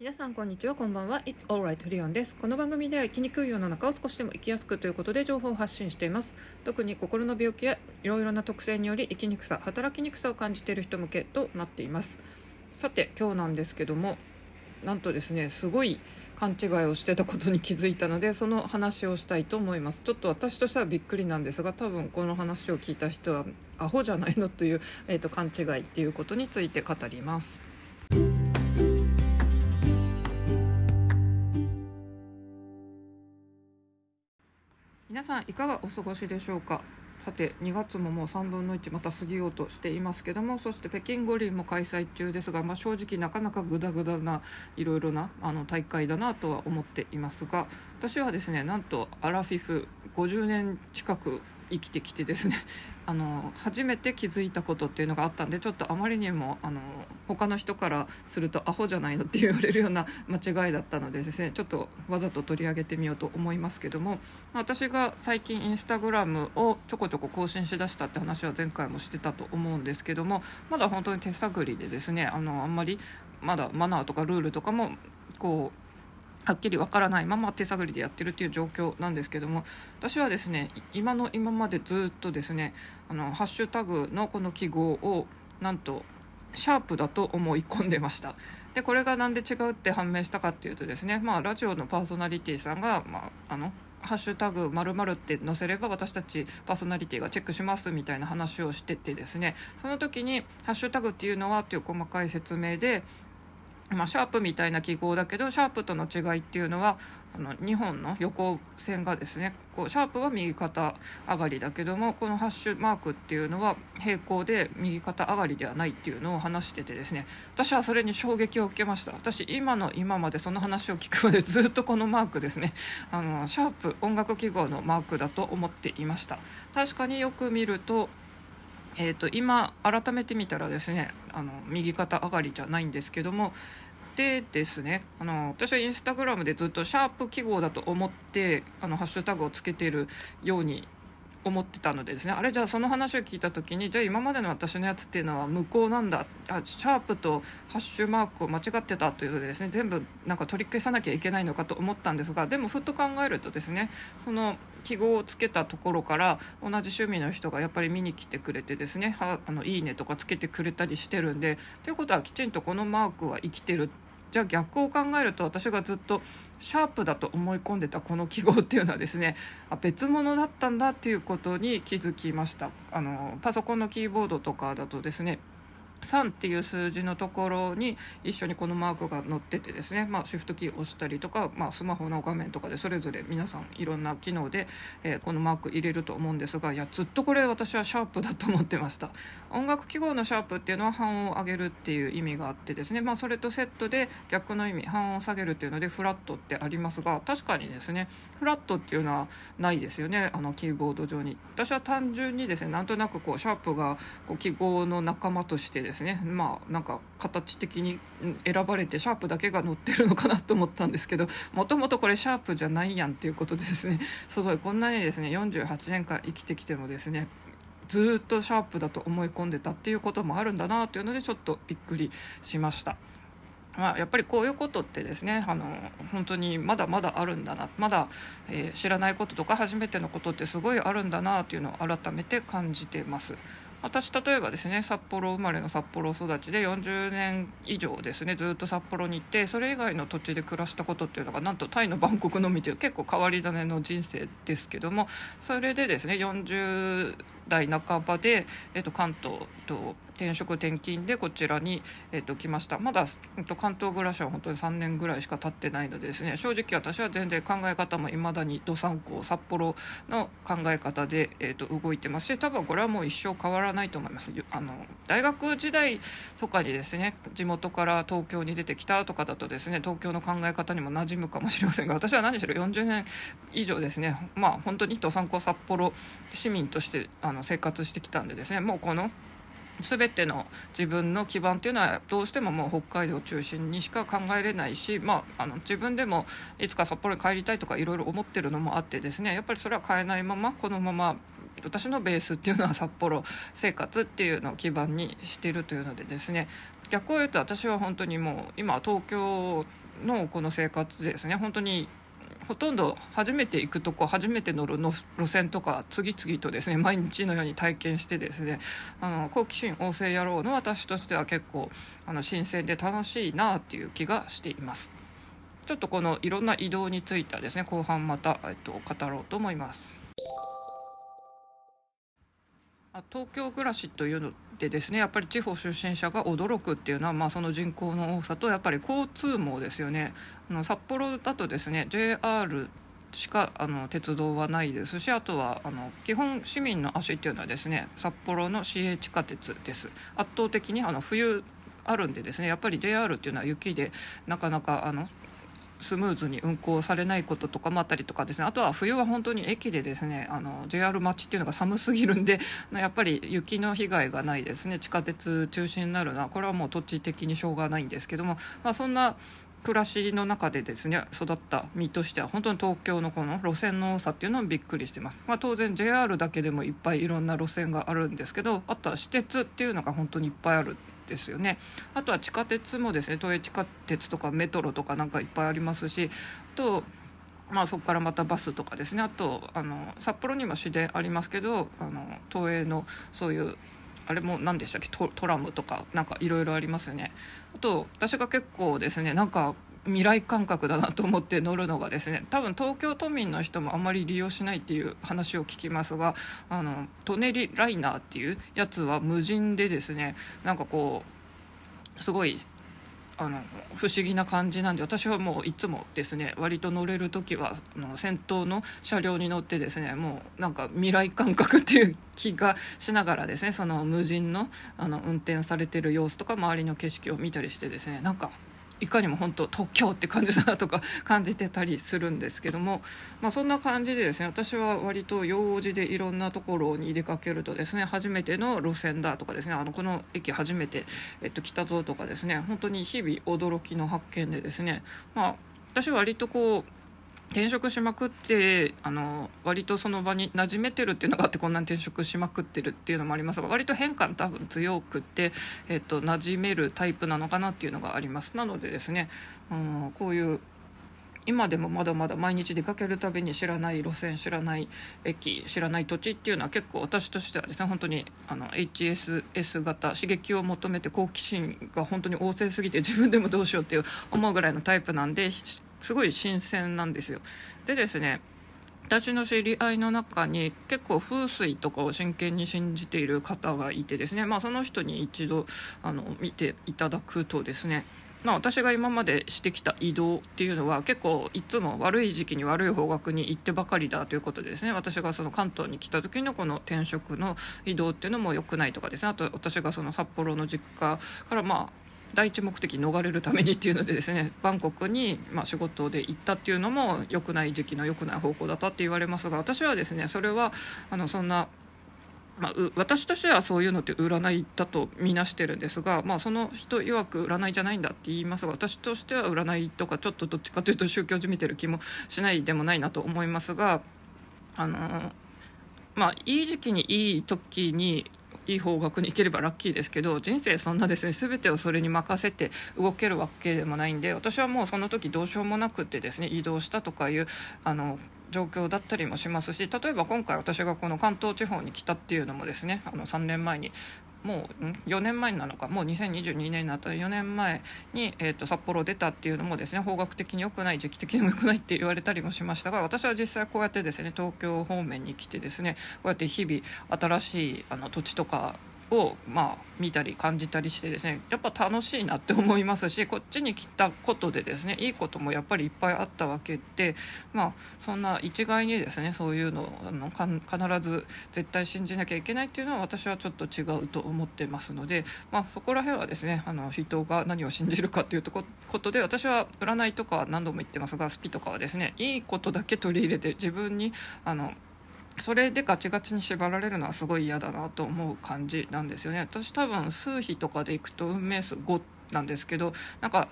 皆さんこんにちはこんばんは。It's alright リオンです。この番組では生きにくい世の中を少しでも生きやすくということで情報を発信しています。特に心の病気やいろいろな特性により生きにくさ働きにくさを感じている人向けとなっています。さて今日なんですけどもなんとですねすごい勘違いをしてたことに気づいたのでその話をしたいと思います。ちょっと私としてはびっくりなんですが多分この話を聞いた人はアホじゃないのという、えーと、勘違いっていうことについて語ります。皆さんいかがお過ごしでしょうか？さて2月ももう3分の1また過ぎようとしていますけどもそして北京五輪も開催中ですが、まあ、正直なかなかグダグダないろいろなあの大会だなとは思っていますが私はですねなんとアラフィフ50年近く生きてきてですね あの初めて気づいたことっていうのがあったんでちょっとあまりにもあの他の人からするとアホじゃないのって言われるような 間違いだったのでですねちょっとわざと取り上げてみようと思いますけども私が最近インスタグラムをちょこちょこ更新しだしたって話は前回もしてたと思うんですけどもまだ本当に手探りでですねあのあんまりまだマナーとかルールとかもこうはっきりわからないまま手探りでやってるっていう状況なんですけども私はですね今の今までずっとですねあのハッシュタグのこの記号をなんとシャープだと思い込んでました。でこれが何で違うって判明したかっていうとですねまあラジオのパーソナリティさんが、まあ、あのハッシュタグまるって載せれば私たちパーソナリティがチェックしますみたいな話をしててですねその時にハッシュタグっていうのはっていう細かい説明でまあ、シャープみたいな記号だけどシャープとの違いっていうのはあの2本の横線がですねこうシャープは右肩上がりだけどもこのハッシュマークっていうのは平行で右肩上がりではないっていうのを話しててですね私はそれに衝撃を受けました。私今の今までその話を聞くまでずっとこのマークですねあのシャープ音楽記号のマークだと思っていました。確かによく見るとえーと、今改めて見たらですねあの右肩上がりじゃないんですけどもでですねあの私はインスタグラムでずっとシャープ記号だと思ってあのハッシュタグをつけてるように思ってたのでですねあれじゃあその話を聞いた時にじゃあ今までの私のやつっていうのは無効なんだあシャープとハッシュマークを間違ってたというのでですね全部なんか取り消さなきゃいけないのかと思ったんですがでもふっと考えるとですねその記号をつけたところから同じ趣味の人がやっぱり見に来てくれてですねはあのいいねとかつけてくれたりしてるんでということはきちんとこのマークは生きてる。じゃあ逆を考えると私がずっとシャープだと思い込んでたこの記号っていうのはですねあ別物だったんだっていうことに気づきました。あのパソコンのキーボードとかだとですね3っていう数字のところに一緒にこのマークが載っててですね、まあ、シフトキーを押したりとか、まあ、スマホの画面とかでそれぞれ皆さんいろんな機能で、えー、このマーク入れると思うんですがいやずっとこれ私はシャープだと思ってました。音楽記号のシャープっていうのは半音を上げるっていう意味があってですね、まあ、それとセットで逆の意味半音を下げるっていうのでフラットってありますが確かにですねフラットっていうのはないですよね。あのキーボード上に。私は単純にですねなんとなくこうシャープがこう記号の仲間としてですですねまあなんか形的に選ばれてシャープだけが載ってるのかなと思ったんですけど もともとこれシャープじゃないやんっていうことでですね すごいこんなにですね48年間生きてきてもですねずっとシャープだと思い込んでたっていうこともあるんだなというのでちょっとびっくりしました。まあ、やっぱりこういうことってですねあの本当にまだまだあるんだなまだ、えー、知らないこととか初めてのことってすごいあるんだなというのを改めて感じてます。私例えばですね札幌生まれの札幌育ちで40年以上ですねずっと札幌に行ってそれ以外の土地で暮らしたことっていうのがなんとタイのバンコクのみという結構変わり種の人生ですけどもそれでですね40代半ばで、えっと、関東と転職転勤でこちらに、えっと、来ました。まだ、えっと、関東暮らしは本当に3年ぐらいしか経ってないのでですね。正直私は全然考え方もいまだにどさんこ札幌の考え方で、えっと、動いてますし多分これはもう一生変わらないと思います。あの大学時代とかにですね地元から東京に出てきたとかだとですね東京の考え方にも馴染むかもしれませんが私は何しろ40年以上ですねまあ本当にどさんこ札幌市民としてあのの生活してきたんでですねもうこの全ての自分の基盤っていうのはどうしてももう北海道を中心にしか考えれないし、まあ、あの自分でもいつか札幌に帰りたいとかいろいろ思ってるのもあってですねやっぱりそれは変えないままこのまま私のベースっていうのは札幌生活っていうのを基盤にしているというのでですね逆を言うと私は本当にもう今東京のこの生活ですね本当にほとんど初めて行くとこ初めての路線とか次々とですね 毎日のように体験してですねあの好奇心旺盛野郎の私としては結構あの新鮮で楽しいなっていう気がしています。ちょっとこのいろんな移動についてはですね後半また、えっと、語ろうと思います。東京暮らしというのでですねやっぱり地方出身者が驚くっていうのは、まあ、その人口の多さとやっぱり交通網ですよね。あの札幌だとですね JR しかあの鉄道はないですしあとはあの基本市民の足っていうのはですね札幌の市営地下鉄です。圧倒的にあの冬あるんでですねやっぱり JR っていうのは雪でなかなかあのスムーズに運行されないこととかもあったりとかですね。あとは冬は本当に駅でですねあの JR 待ちっていうのが寒すぎるんで やっぱり雪の被害がないですね。地下鉄中心になるのはこれはもう土地的にしょうがないんですけども、まあ、そんな暮らしの中でですね育った身としては本当に東京のこの路線の多さっていうのはびっくりしてます、まあ、当然 JR だけでもいっぱいいろんな路線があるんですけどあとは私鉄っていうのが本当にいっぱいある。ですよね。あとは地下鉄もですね都営地下鉄とかメトロとかなんかいっぱいありますしあとまあ、そこからまたバスとかですね。あとあの札幌にも市電ありますけどあの東映のそういうあれも何でしたっけ？トラムとかなんかいろいろありますよね。あと私が結構ですねなんか未来感覚だなと思って乗るのがですね多分東京都民の人もあまり利用しないっていう話を聞きますがあの舎人ライナーっていうやつは無人でですねなんかこうすごいあの不思議な感じなんで私はもういつもですね割と乗れる時はあの先頭の車両に乗ってですねもうなんか未来感覚っていう気がしながらですねその無人のあの運転されてる様子とか周りの景色を見たりしてですねなんかいかにも本当東京って感じだなとか感じてたりするんですけども、まあ、そんな感じでですね私は割と用事でいろんなところに出かけるとですね初めての路線だとかですねあのこの駅初めて、えっと、来たぞとかですね本当に日々驚きの発見でですね、まあ、私は割とこう転職しまくってあの割とその場に馴染めてるっていうのがあってこんなに転職しまくってるっていうのもありますが割と変化多分強くて、えっと、馴染めるタイプなのかなっていうのがあります。なのでですねあのこういう今でもまだまだ毎日出かけるたびに知らない路線知らない駅知らない土地っていうのは結構私としてはですね本当にあの HSS 型刺激を求めて好奇心が本当に旺盛すぎて自分でもどうしようっていう思うぐらいのタイプなんですごい新鮮なんですよ。でですね私の知り合いの中に結構風水とかを真剣に信じている方がいてですね、まあ、その人に一度あの見ていただくとですねまあ、私が今までしてきた移動っていうのは結構いつも悪い時期に悪い方角に行ってばかりだということでですね私がその関東に来た時のこの転職の移動っていうのも良くないとかですねあと私がその札幌の実家からまあ第一目的逃れるためにっていうのでですねバンコクに、まあ、仕事で行ったっていうのも良くない時期の良くない方向だったって言われますが私はですねそれはあのそんなまあ、私としてはそういうのって占いだと見なしてるんですが、まあ、その人曰く占いじゃないんだって言いますが私としては占いとかちょっとどっちかというと宗教じみてる気もしないでもないなと思いますがあのまあいい時期にいい時にいい方角に行ければラッキーですけど人生そんなですね全てをそれに任せて動けるわけでもないんで私はもうその時どうしようもなくてですね移動したとかいうあの状況だったりもしますし例えば今回私がこの関東地方に来たっていうのもですねあの3年前にもう4年前なのか？もう2022年になったら4年前に、えーと、札幌出たっていうのもですね方角的に良くない時期的にも良くないって言われたりもしましたが私は実際こうやってですね東京方面に来てですねこうやって日々新しいあの土地とかを、まあ、見たり感じたりしてですねやっぱ楽しいなって思いますしこっちに来たことでですねいいこともやっぱりいっぱいあったわけで、まあ、そんな一概にですねそういうのあの必ず絶対信じなきゃいけないっていうのは私はちょっと違うと思ってますので、まあ、そこら辺はですねあの人が何を信じるかっていうとことで私は占いとか何度も言ってますがスピとかはですねいいことだけ取り入れて自分にあのそれでガチガチに縛られるのはすごい嫌だなと思う感じなんですよね。私多分数比とかでいくと運命数5なんですけどなんか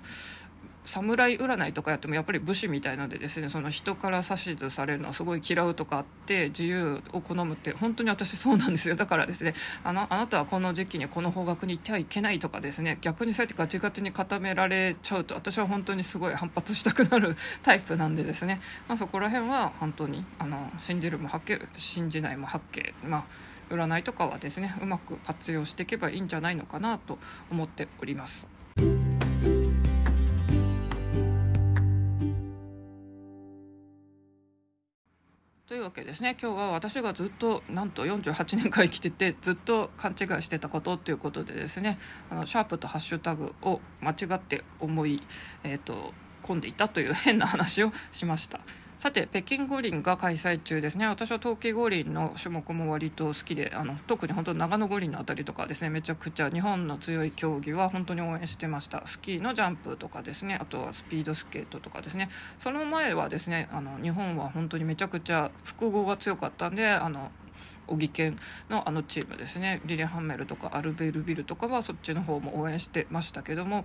侍占いとかやってもやっぱり武士みたいのでですねその人から指図されるのはすごい嫌うとかあって自由を好むって本当に私そうなんですよだからですねあのあなたはこの時期にこの方角に行ってはいけないとかですね逆にそうやってガチガチに固められちゃうと私は本当にすごい反発したくなるタイプなんでですね、まあ、そこら辺は本当にあの信じるも八景信じないも八景まあ占いとかはですねうまく活用していけばいいんじゃないのかなと思っております。というわけですね今日は私がずっとなんと48年間生きててずっと勘違いしてたことということでですねあのシャープとハッシュタグを間違って思い、えーと、込んでいたという変な話をしました。さて北京五輪が開催中ですね。私は冬季五輪の種目も割と好きであの特に本当長野五輪のあたりとかですねめちゃくちゃ日本の強い競技は本当に応援してました。スキーのジャンプとかですねあとはスピードスケートとかですね。その前はですねあの日本は本当にめちゃくちゃ複合が強かったんであの小木県のあのチームですね。リレハンメルとかアルベルビルとかはそっちの方も応援してましたけども、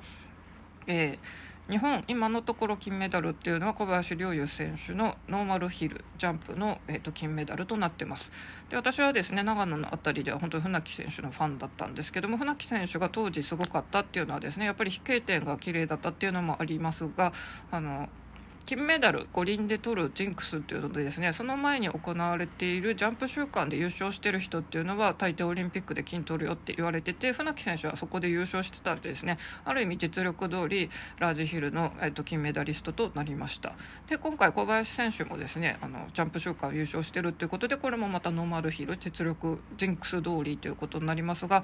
えー日本今のところ金メダルっていうのは小林陵侑選手のノーマルヒルジャンプの、えーと、金メダルとなってます。で私はですね長野の辺りでは本当に船木選手のファンだったんですけども船木選手が当時すごかったっていうのはですねやっぱり飛型点が綺麗だったっていうのもありますがあの金メダル五輪で取るジンクスっていうのでですねその前に行われているジャンプ週間で優勝してる人っていうのは大抵オリンピックで金取るよって言われてて船木選手はそこで優勝してたんでですねある意味実力通りラージヒルの、えっと、金メダリストとなりました。で今回小林選手もですねあのジャンプ週間優勝してるっていうことでこれもまたノーマルヒル実力ジンクス通りということになりますが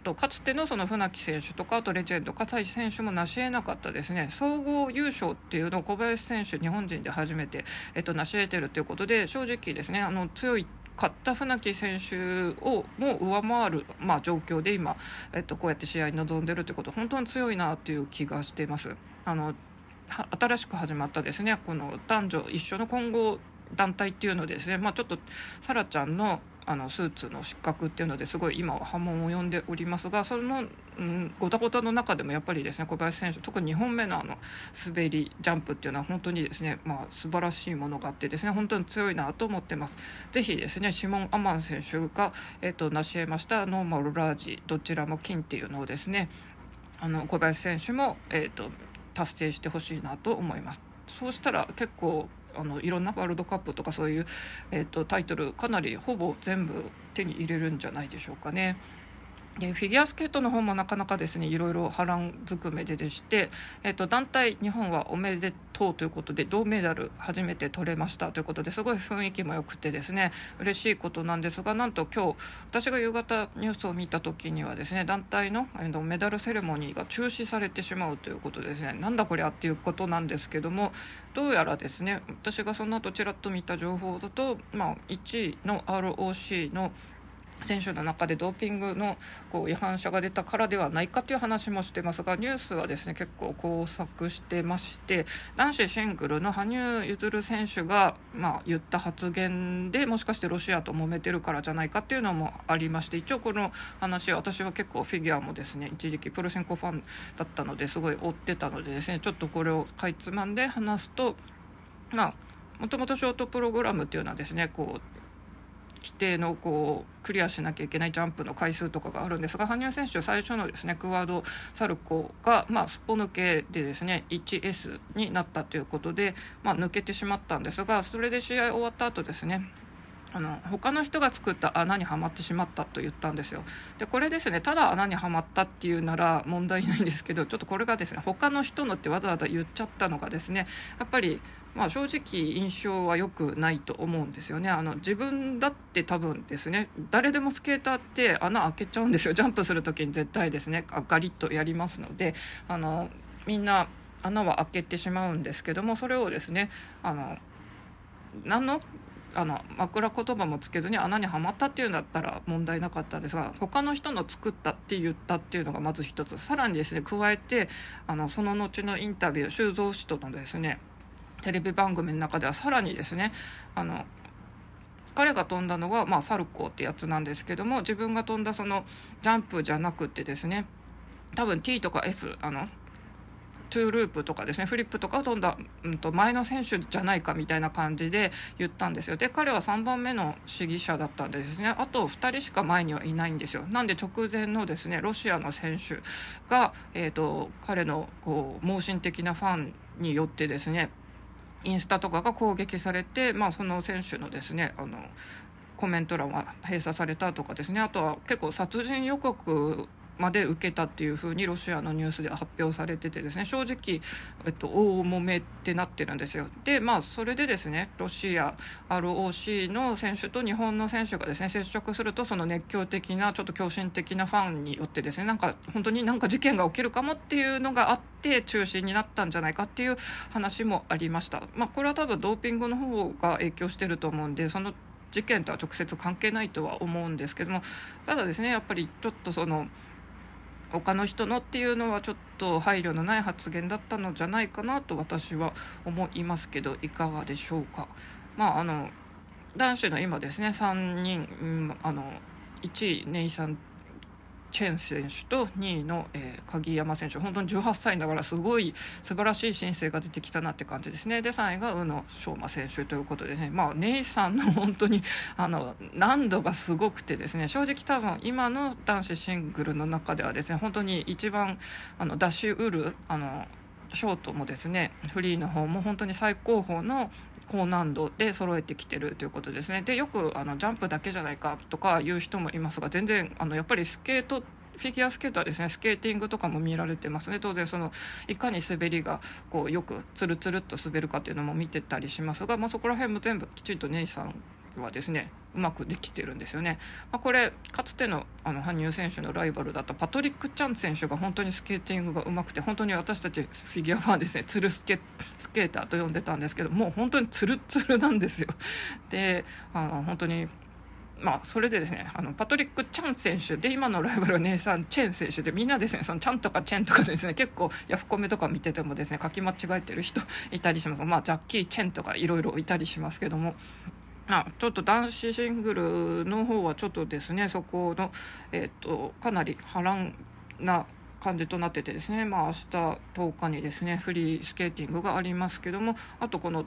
とかつてのその船木選手とかあとレジェンド葛西選手も成し得なかったですね総合優勝っていうのを小林選手日本人で初めて、えっと、成し得てるということで正直ですねあの強い勝った船木選手をも上回る、まあ、状況で今、えっと、こうやって試合に臨んでるということ本当に強いなという気がしています。あの新しく始まったですねこの男女一緒の混合団体っていうのでですね、まあ、ちょっと沙羅ちゃんのあのスーツの失格っていうのですごい今は波紋を呼んでおりますがその、うん、ごたごたの中でもやっぱりですね小林選手特に2本目のあの滑りジャンプっていうのは本当にですね、まあ、素晴らしいものがあってですね本当に強いなと思ってます。ぜひですねシモン・アマン選手が、えーと、成し得ましたノーマルラージどちらも金っていうのをですねあの小林選手も、えーと達成してほしいなと思います。そうしたら結構あのいろんなワールドカップとかそういう、えーと、タイトルかなりほぼ全部手に入れるんじゃないでしょうかね。でフィギュアスケートの方もなかなかですねいろいろ波乱ずくめででして、えーと、団体日本はおめでとうということで銅メダル初めて取れましたということですごい雰囲気も良くてですね嬉しいことなんですがなんと今日私が夕方ニュースを見た時にはですね団体のメダルセレモニーが中止されてしまうということですね。なんだこりゃっていうことなんですけどもどうやらですね私がその後ちらっと見た情報だと、まあ、1位の ROC の選手の中でドーピングのこう違反者が出たからではないかという話もしてますがニュースはですね結構交錯してまして男子シングルの羽生結弦選手が、まあ、言った発言でもしかしてロシアと揉めてるからじゃないかっていうのもありまして一応この話私は結構フィギュアもですね一時期プロシェンコファンだったのですごい追ってたのでですねちょっとこれをかいつまんで話すとまあもともとショートプログラムっていうのはですねこう規定のこうクリアしなきゃいけないジャンプの回数とかがあるんですが羽生選手最初のですねクワードサルコーが、まあ、すっぽ抜けでですね 1S になったということで、まあ、抜けてしまったんですがそれで試合終わった後ですねあの他の人が作った穴にはまってしまったと言ったんですよ。でこれですねただ穴にはまったっていうなら問題ないんですけどちょっとこれがですね他の人のってわざわざ言っちゃったのがですねやっぱりまあ正直印象は良くないと思うんですよね。あの自分だって多分ですね誰でもスケーターって穴開けちゃうんですよ。ジャンプする時に絶対ですねガリッとやりますのであのみんな穴は開けてしまうんですけどもそれをですねあの何のあの枕言葉もつけずに穴にはまったっていうんだったら問題なかったんですが他の人の作ったって言ったっていうのがまず一つ。さらにですね加えてあのその後のインタビュー修造氏とのですねテレビ番組の中ではさらにですねあの彼が飛んだのが、まあ、サルコーってやつなんですけども自分が飛んだそのジャンプじゃなくてですね多分 T とか F あのトゥーループとかですねフリップとかを飛んだ、うん、と前の選手じゃないかみたいな感じで言ったんですよ。で彼は3番目の試技者だったんでですね。あと2人しか前にはいないんですよ。なんで直前のですねロシアの選手が、えーと、彼のこう盲信的なファンによってですねインスタとかが攻撃されて、まあ、その選手のですねあのコメント欄は閉鎖されたとかですね。あとは結構殺人予告まで受けたっていうふうにロシアのニュースで発表されててですね正直、えっと、大揉めってなってるんですよ。でまあそれでですねロシア ROC の選手と日本の選手がですね接触するとその熱狂的なちょっと狂信的なファンによってですねなんか本当になんか事件が起きるかもっていうのがあって中止になったんじゃないかっていう話もありました。まあこれは多分ドーピングの方が影響してると思うんでその事件とは直接関係ないとは思うんですけどもただですねやっぱりちょっとその他の人のっていうのはちょっと配慮のない発言だったのじゃないかなと私は思いますけどいかがでしょうか。まああの男子の今ですね3人、うん、あの1位ネイサンチェン選手と2位の、えー、鍵山選手本当に18歳だからすごい素晴らしい新星が出てきたなって感じですね。で3位が宇野昌磨選手ということでねまあネイさんの本当に あの難度がすごくてですね正直多分今の男子シングルの中ではですね本当に一番あの出しうるあのショートもですねフリーの方も本当に最高峰の高難度で揃えてきてるということですね。でよくあのジャンプだけじゃないかとか言う人もいますが全然あのやっぱりスケートフィギュアスケートはですねスケーティングとかも見られてますね。当然そのいかに滑りがこうよくつるつるっと滑るかっていうのも見てたりしますが、まあ、そこら辺も全部きちんとネイさんはですねうまくできてるんですよね、まあ、これかつてのあの羽生選手のライバルだったパトリック・チャン選手が本当にスケーティングがうまくて本当に私たちフィギュアファンですねつるスケスケーターと呼んでたんですけどもう本当につるつるなんですよ。であの本当にまあ、それでですねあのパトリック・チャン選手で今のライバルは姉さんチェン選手でみんなですねそのチャンとかチェンとかですね結構ヤフコメとか見ててもですね書き間違えてる人いたりします。まあジャッキー・チェンとかいろいろいたりしますけども。あちょっと男子シングルの方はちょっとですねそこの、えーと、かなり波乱な感じとなっててですね、まあ、明日10日にですねフリースケーティングがありますけどもあとこの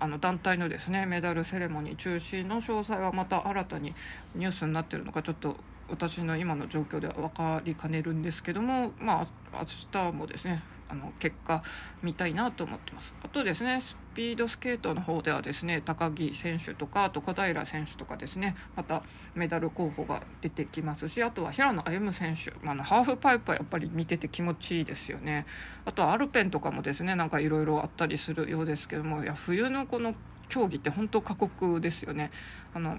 あの団体のですねメダルセレモニー中心の詳細はまた新たにニュースになってるのかちょっと私の今の状況では分かりかねるんですけどもまあ明日もですねあの結果見たいなと思ってます。あとですねスピードスケートの方ではですね高木選手とかあと小平選手とかですねまたメダル候補が出てきますしあとは平野歩夢選手、まあ、のハーフパイプはやっぱり見てて気持ちいいですよね。あとはアルペンとかもですねなんかいろいろあったりするようですけどもいや冬のこの競技って本当過酷ですよね。あの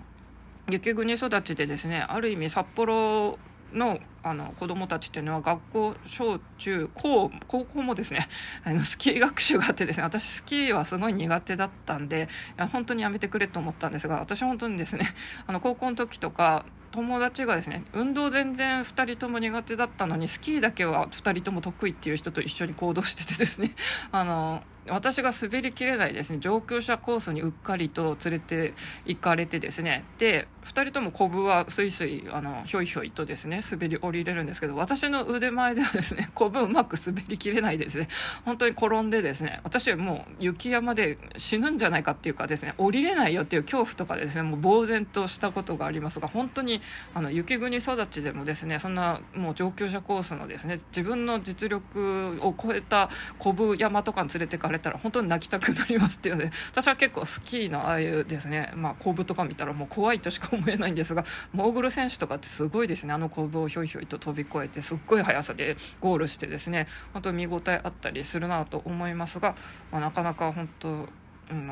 雪国育ちでですねある意味札幌のあの子供たちっていうのは学校小中高高校もですね あのスキー学習があってですね私スキーはすごい苦手だったんで本当にやめてくれと思ったんですが私本当にですね あの高校の時とか友達がですね運動全然2人とも苦手だったのにスキーだけは2人とも得意っていう人と一緒に行動しててですね あの私が滑りきれないですね。上級者コースにうっかりと連れて行かれてですね。で2人ともコブはスイスイあのひょいひょいとですね滑り降りれるんですけど私の腕前ではですね コブうまく滑りきれないですね。本当に転んでですね私はもう雪山で死ぬんじゃないかっていうかですね降りれないよっていう恐怖とかですねもう呆然としたことがありますが本当にあの雪国育ちでもですねそんなもう上級者コースのですね自分の実力を超えたコブ山とかに連れてかれたら本当に泣きたくなりますっていうので私は結構スキーのああいうですね。まあ後部とか見たらもう怖いとしか思えないんですがモーグル選手とかってすごいですね。あの後部をひょいひょいと飛び越えてすっごい速さでゴールしてですね。本当見応えあったりするなと思いますが、まあ、なかなか本当うん、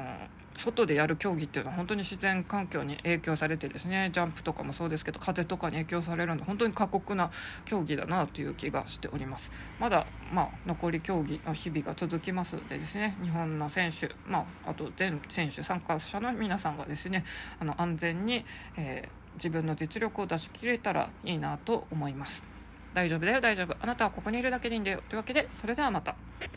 外でやる競技っていうのは本当に自然環境に影響されてですねジャンプとかもそうですけど風とかに影響されるんで本当に過酷な競技だなという気がしております。まだ、まあ、残り競技の日々が続きますのでですね日本の選手、まあ、あと全選手参加者の皆さんがですねあの安全に、えー、自分の実力を出し切れたらいいなと思います。大丈夫だよ大丈夫。あなたはここにいるだけでいいんだよ。というわけでそれではまた。